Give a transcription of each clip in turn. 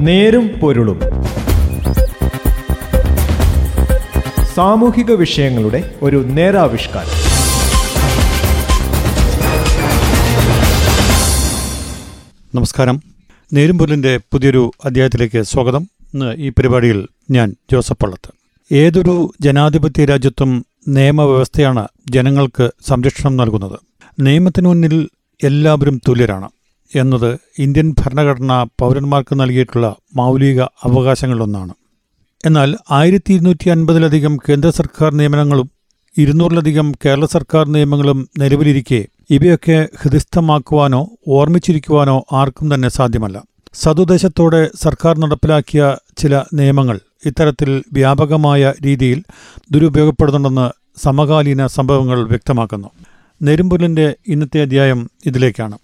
നേരും പൊരുളും. സാമൂഹിക വിഷയങ്ങളുടെ ഒരു നേരാവിഷ്കാരം. നമസ്കാരം. നേരും നേരുംപൊരുളിന്റെ പുതിയൊരു അധ്യായത്തിലേക്ക് സ്വാഗതം. ഇന്ന് ഈ പരിപാടിയിൽ ഞാൻ ജോസഫ് പള്ളത്ത്. ഏതൊരു ജനാധിപത്യ രാജ്യത്തും നിയമവ്യവസ്ഥയാണ് ജനങ്ങൾക്ക് സംരക്ഷണം നൽകുന്നത്. നിയമത്തിനു മുന്നിൽ എല്ലാവരും തുല്യരാണ്. എന്നത് ഇന്ത്യൻ ഭരണഘടന പൗരന്മാർക്ക് നൽകിയിട്ടുള്ള മൗലിക അവകാശങ്ങളിലൊന്നാണ്. എന്നാൽ ആയിരത്തി ഇരുന്നൂറ്റി അൻപതിലധികം കേന്ദ്ര സർക്കാർ നിയമനങ്ങളും ഇരുന്നൂറിലധികം കേരള സർക്കാർ നിയമങ്ങളും നിലവിലിരിക്കെ ഇവയൊക്കെ ഹൃദിസ്ഥമാക്കുവാനോ ഓർമ്മിച്ചിരിക്കുവാനോ ആർക്കും തന്നെ സാധ്യമല്ല. സതുദ്ദേശത്തോടെ സർക്കാർ നടപ്പിലാക്കിയ ചില നിയമങ്ങൾ ഇത്തരത്തിൽ വ്യാപകമായ രീതിയിൽ ദുരുപയോഗപ്പെടുന്നുണ്ടെന്ന് സമകാലീന സംഭവങ്ങൾ വ്യക്തമാക്കുന്നു. നെരുമ്പുലിന്റെ ഇന്നത്തെ അധ്യായം ഇതിലേക്കാണ്.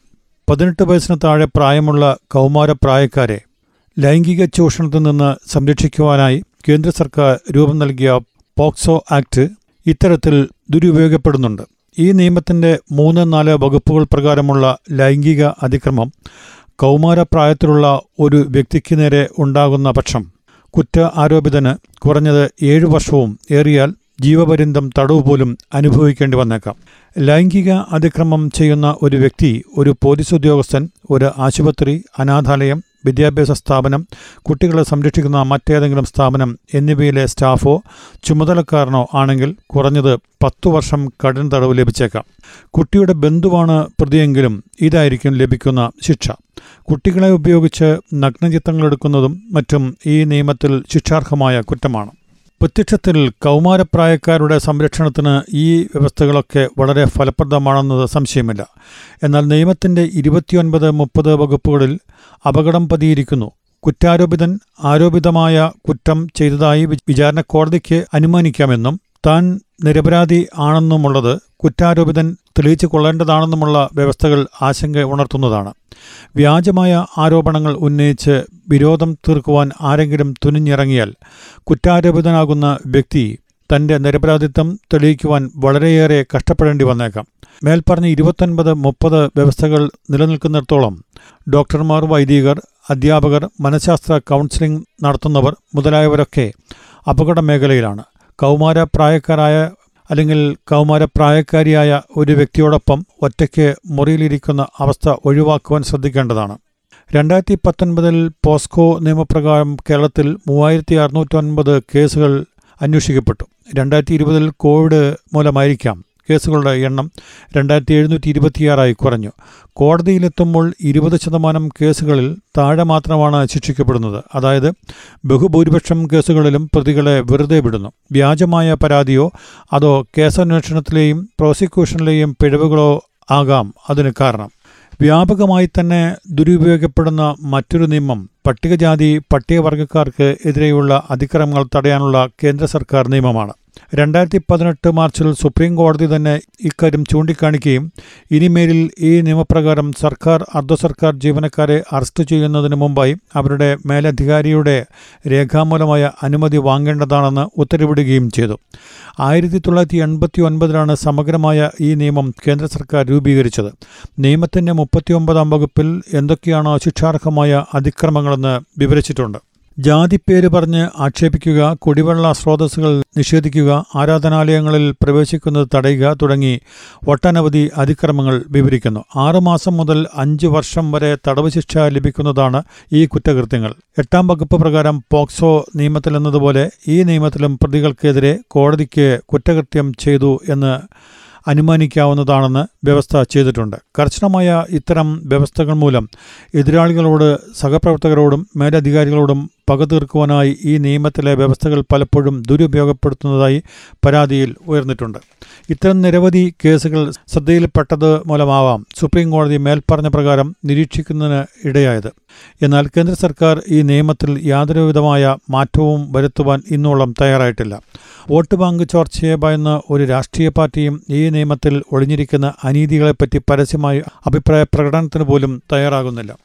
പതിനെട്ട് വയസ്സിന് താഴെ പ്രായമുള്ള കൗമാരപ്രായക്കാരെ ലൈംഗിക ചൂഷണത്തിൽ നിന്ന് സംരക്ഷിക്കുവാനായി കേന്ദ്ര സർക്കാർ രൂപം നൽകിയ പോക്സോ ആക്ട് ഇത്തരത്തിൽ ദുരുപയോഗപ്പെടുന്നുണ്ട്. ഈ നിയമത്തിന്റെ മൂന്ന് നാല് വകുപ്പുകൾ പ്രകാരമുള്ള ലൈംഗിക അതിക്രമം കൗമാരപ്രായത്തിലുള്ള ഒരു വ്യക്തിക്ക് നേരെ ഉണ്ടാകുന്ന പക്ഷം കുറ്റ ആരോപിതന് കുറഞ്ഞത് ഏഴു വർഷവും ഏറിയാൽ ജീവപര്യന്തം തടവ് പോലും അനുഭവിക്കേണ്ടി വന്നേക്കാം. ലൈംഗിക അതിക്രമം ചെയ്യുന്ന ഒരു വ്യക്തി ഒരു പോലീസ് ഉദ്യോഗസ്ഥൻ ഒരു ആശുപത്രി അനാഥാലയം വിദ്യാഭ്യാസ സ്ഥാപനം കുട്ടികളെ സംരക്ഷിക്കുന്ന മറ്റേതെങ്കിലും സ്ഥാപനം എന്നിവയിലെ സ്റ്റാഫോ ചുമതലക്കാരനോ ആണെങ്കിൽ കുറഞ്ഞത് പത്തു വർഷം കഠിന തടവ് ലഭിച്ചേക്കാം. കുട്ടിയുടെ ബന്ധുവാണ് പ്രതിയെങ്കിലും ഇതായിരിക്കും ലഭിക്കുന്ന ശിക്ഷ. കുട്ടികളെ ഉപയോഗിച്ച് നഗ്നചിത്രങ്ങളെടുക്കുന്നതും മറ്റും ഈ നിയമത്തിൽ ശിക്ഷാർഹമായ കുറ്റമാണ്. പ്രത്യക്ഷത്തിൽ കൗമാരപ്രായക്കാരുടെ സംരക്ഷണത്തിന് ഈ വ്യവസ്ഥകളൊക്കെ വളരെ ഫലപ്രദമാണെന്നത് സംശയമില്ല. എന്നാൽ നിയമത്തിന്റെ ഇരുപത്തിയൊൻപത് മുപ്പത് വകുപ്പുകളിൽ അപകടം പതിയിരിക്കുന്നു. കുറ്റാരോപിതൻ ആരോപിതമായ കുറ്റം ചെയ്തതായി വിചാരണ കോടതിക്ക് അനുമാനിക്കാമെന്നും താൻ നിരപരാധി ആണെന്നുമുള്ളത് കുറ്റാരോപിതൻ തെളിയിച്ചു കൊള്ളേണ്ടതാണെന്നുമുള്ള വ്യവസ്ഥകൾ ആശങ്ക ഉണർത്തുന്നതാണ്. വ്യാജമായ ആരോപണങ്ങൾ ഉന്നയിച്ച് വിരോധം തീർക്കുവാൻ ആരെങ്കിലും തുനിഞ്ഞിറങ്ങിയാൽ കുറ്റാരോപിതനാകുന്ന വ്യക്തി തന്റെ നിരപരാധിത്വം തെളിയിക്കുവാൻ വളരെയേറെ കഷ്ടപ്പെടേണ്ടി വന്നേക്കാം. മേൽപ്പറഞ്ഞ ഇരുപത്തൊൻപത് മുപ്പത് വ്യവസ്ഥകൾ നിലനിൽക്കുന്നിടത്തോളം ഡോക്ടർമാർ വൈദികർ അധ്യാപകർ മനഃശാസ്ത്ര കൗൺസിലിംഗ് നടത്തുന്നവർ മുതലായവരൊക്കെ അപകട മേഖലയിലാണ്. കൗമാരപ്രായക്കാരായ അല്ലെങ്കിൽ കൗമാരപ്രായക്കാരിയായ ഒരു വ്യക്തിയോടൊപ്പം ഒറ്റയ്ക്ക് മുറിയിലിരിക്കുന്ന അവസ്ഥ ഒഴിവാക്കുവാൻ ശ്രദ്ധിക്കേണ്ടതാണ്. രണ്ടായിരത്തി പത്തൊൻപതിൽ പോസ്കോ നിയമപ്രകാരം കേരളത്തിൽ മൂവായിരത്തി അറുന്നൂറ്റൊൻപത് കേസുകൾ അന്വേഷിക്കപ്പെട്ടു. രണ്ടായിരത്തി ഇരുപതിൽ കോവിഡ് മൂലമായിരിക്കാം. കേസുകളുടെ എണ്ണം രണ്ടായിരത്തി എഴുന്നൂറ്റി ഇരുപത്തിയാറായി കുറഞ്ഞു. കോടതിയിലെത്തുമ്പോൾ ഇരുപത് ശതമാനം കേസുകളിൽ താഴെ മാത്രമാണ് ശിക്ഷിക്കപ്പെടുന്നത്. അതായത് ബഹുഭൂരിപക്ഷം കേസുകളിലും പ്രതികളെ വെറുതെ വിടുന്നു. വ്യാജമായ പരാതിയോ അതോ കേസന്വേഷണത്തിലെയും പ്രോസിക്യൂഷനിലെയും പിഴവുകളോ ആകാം അതിന് കാരണം. വ്യാപകമായി തന്നെ ദുരുപയോഗപ്പെടുന്ന മറ്റൊരു നിയമം പട്ടികജാതി പട്ടികവർഗക്കാർക്ക് എതിരെയുള്ള അതിക്രമങ്ങൾ തടയാനുള്ള കേന്ദ്ര സർക്കാർ നിയമമാണ്. രണ്ടായിരത്തി പതിനെട്ട് മാർച്ചിൽ സുപ്രീം കോടതി തന്നെ ഇക്കാര്യം ചൂണ്ടിക്കാണിക്കുകയും ഇനിമേലിൽ ഈ നിയമപ്രകാരം സർക്കാർ അർദ്ധ സർക്കാർ ജീവനക്കാരെ അറസ്റ്റ് ചെയ്യുന്നതിന് മുമ്പായി അവരുടെ മേലധികാരിയുടെ രേഖാമൂലമായ അനുമതി വാങ്ങേണ്ടതാണെന്ന് ഉത്തരവിടുകയും ചെയ്തു. ആയിരത്തി തൊള്ളായിരത്തി എൺപത്തി ഒൻപതിലാണ് സമഗ്രമായ ഈ നിയമം കേന്ദ്ര സർക്കാർ രൂപീകരിച്ചത്. നിയമത്തിന്റെ മുപ്പത്തിയൊമ്പതാം വകുപ്പിൽ എന്തൊക്കെയാണ് ശിക്ഷാർഹമായ അതിക്രമങ്ങളെന്ന് വിവരിച്ചിട്ടുണ്ട്. ജാതിപ്പേര് പറഞ്ഞ് ആക്ഷേപിക്കുക കുടിവെള്ള സ്രോതസ്സുകൾ നിഷേധിക്കുക ആരാധനാലയങ്ങളിൽ പ്രവേശിക്കുന്നത് തടയുക തുടങ്ങി ഒട്ടനവധി അതിക്രമങ്ങൾ വിവരിക്കുന്നു. ആറുമാസം മുതൽ അഞ്ച് വർഷം വരെ തടവ് ശിക്ഷ ലഭിക്കുന്നതാണ് ഈ കുറ്റകൃത്യങ്ങൾ. എട്ടാം വകുപ്പ് പ്രകാരം പോക്സോ നിയമത്തിലെന്നതുപോലെ ഈ നിയമത്തിലും പ്രതികൾക്കെതിരെ കോടതിക്ക് കുറ്റകൃത്യം ചെയ്തു എന്ന് അനുമാനിക്കാവുന്നതാണെന്ന് വ്യവസ്ഥ ചെയ്തിട്ടുണ്ട്. കർശനമായ ഇത്തരം വ്യവസ്ഥകൾ മൂലം എതിരാളികളോട് സഹപ്രവർത്തകരോടും മേലധികാരികളോടും പക തീർക്കുവാനായി ഈ നിയമത്തിലെ വ്യവസ്ഥകൾ പലപ്പോഴും ദുരുപയോഗപ്പെടുത്തുന്നതായി പരാതിയിൽ ഉയർന്നിട്ടുണ്ട്. ഇത്തരം നിരവധി കേസുകൾ ശ്രദ്ധയിൽപ്പെട്ടത് മൂലമാവാം സുപ്രീം കോടതി മേൽപ്പറഞ്ഞ പ്രകാരം നിരീക്ഷിക്കുന്നതിന് ഇടയായത്. എന്നാൽ കേന്ദ്ര സർക്കാർ ഈ നിയമത്തിൽ യാതൊരുവിധമായ മാറ്റവും വരുത്തുവാൻ ഇന്നോളം തയ്യാറായിട്ടില്ല. വോട്ട് ബാങ്ക് ചോർച്ചയെ ഭയന്ന് ഒരു രാഷ്ട്രീയ പാർട്ടിയും ഈ നിയമത്തിൽ ഒളിഞ്ഞിരിക്കുന്ന അനീതികളെപ്പറ്റി പരസ്യമായി അഭിപ്രായ പ്രകടനത്തിന് പോലും തയ്യാറാകുന്നില്ല.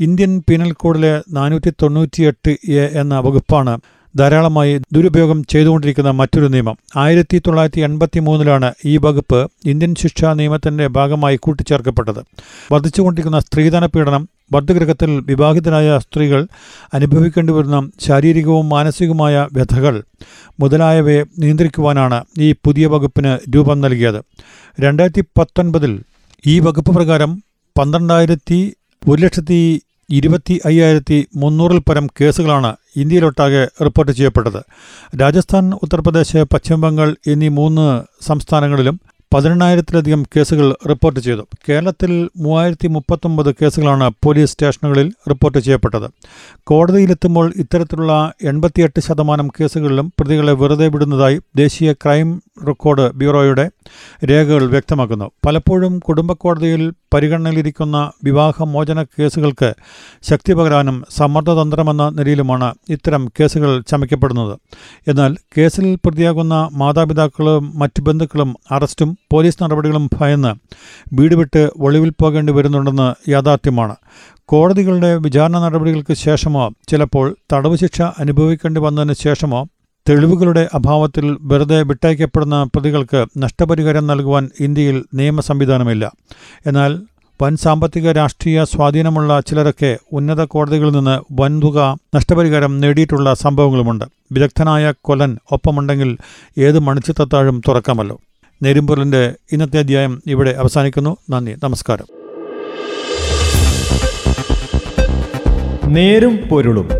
ഇന്ത്യൻ പീനൽ കോഡിലെ നാനൂറ്റി തൊണ്ണൂറ്റിയെട്ട് എ എന്ന വകുപ്പാണ് ധാരാളമായി ദുരുപയോഗം ചെയ്തുകൊണ്ടിരിക്കുന്ന മറ്റൊരു നിയമം. ആയിരത്തി തൊള്ളായിരത്തി എൺപത്തി മൂന്നിലാണ് ഈ വകുപ്പ് ഇന്ത്യൻ ശിക്ഷാ നിയമത്തിന്റെ ഭാഗമായി കൂട്ടിച്ചേർക്കപ്പെട്ടത്. വർദ്ധിച്ചുകൊണ്ടിരിക്കുന്ന സ്ത്രീധന പീഡനം ബദ്ധഗൃഹത്തിൽ വിവാഹിതരായ സ്ത്രീകൾ അനുഭവിക്കേണ്ടി വരുന്ന ശാരീരികവും മാനസികവുമായ വ്യഥകൾ മുതലായവയെ നിയന്ത്രിക്കുവാനാണ് ഈ പുതിയ വകുപ്പിന് രൂപം നൽകിയത്. രണ്ടായിരത്തി പത്തൊൻപതിൽ ഈ വകുപ്പ് പ്രകാരം പന്ത്രണ്ടായിരത്തി ഒരു ലക്ഷത്തി ഇരുപത്തി അയ്യായിരത്തി മുന്നൂറിൽ പരം കേസുകളാണ് ഇന്ത്യയിലൊട്ടാകെ റിപ്പോർട്ട് ചെയ്യപ്പെട്ടത്. രാജസ്ഥാൻ ഉത്തർപ്രദേശ് പശ്ചിമബംഗാൾ എന്നീ മൂന്ന് സംസ്ഥാനങ്ങളിലും പതിനെണ്ണായിരത്തിലധികം കേസുകൾ റിപ്പോർട്ട് ചെയ്തു. കേരളത്തിൽ മൂവായിരത്തി മുപ്പത്തൊമ്പത് കേസുകളാണ് പോലീസ് സ്റ്റേഷനുകളിൽ റിപ്പോർട്ട് ചെയ്യപ്പെട്ടത്. കോടതിയിലെത്തുമ്പോൾ ഇത്തരത്തിലുള്ള എൺപത്തിയെട്ട് ശതമാനം കേസുകളിലും പ്രതികളെ വെറുതെ വിടുന്നതായി ദേശീയ ക്രൈം റെക്കോർഡ് ബ്യൂറോയുടെ രേഖകൾ വ്യക്തമാക്കുന്നു. പലപ്പോഴും കുടുംബ കോടതിയിൽ പരിഗണനയിലിരിക്കുന്ന വിവാഹമോചന കേസുകൾക്ക് ശക്തി പകരാനും സമ്മർദ്ദതന്ത്രമെന്ന നിലയിലുമാണ് ഇത്തരം കേസുകൾ ചമയ്ക്കപ്പെടുന്നത്. എന്നാൽ കേസിൽ പ്രതിയാകുന്ന മാതാപിതാക്കളും മറ്റു ബന്ധുക്കളും അറസ്റ്റും പോലീസ് നടപടികളും ഭയന്ന് വീട് വിട്ട് ഒളിവിൽ പോകേണ്ടി വരുന്നുണ്ടെന്ന് യാഥാർത്ഥ്യമാണ്. കോടതികളുടെ വിചാരണ നടപടികൾക്ക് ശേഷമോ ചിലപ്പോൾ തടവ് ശിക്ഷ അനുഭവിക്കേണ്ടി വന്നതിന് ശേഷമോ തെളിവുകളുടെ അഭാവത്തിൽ വെറുതെ വിട്ടയക്കപ്പെടുന്ന പ്രതികൾക്ക് നഷ്ടപരിഹാരം നൽകുവാൻ ഇന്ത്യയിൽ നിയമ സംവിധാനമില്ല എന്നാൽ വൻ സാമ്പത്തിക രാഷ്ട്രീയ സ്വാധീനമുള്ള ചിലരൊക്കെ ഉന്നത കോടതികളിൽ നിന്ന് വൻതുക നഷ്ടപരിഹാരം നേടിയിട്ടുള്ള സംഭവങ്ങളുമുണ്ട്. വിദഗ്ധനായ കൊലൻ ഒപ്പമുണ്ടെങ്കിൽ ഏത് മണിച്ചിത്തത്താഴും തുറക്കാമല്ലോ. നേരുംപൊരുളിന്റെ ഇന്നത്തെ അധ്യായം ഇവിടെ അവസാനിക്കുന്നു. നന്ദി. നമസ്കാരം. നേരും പൊരുളും.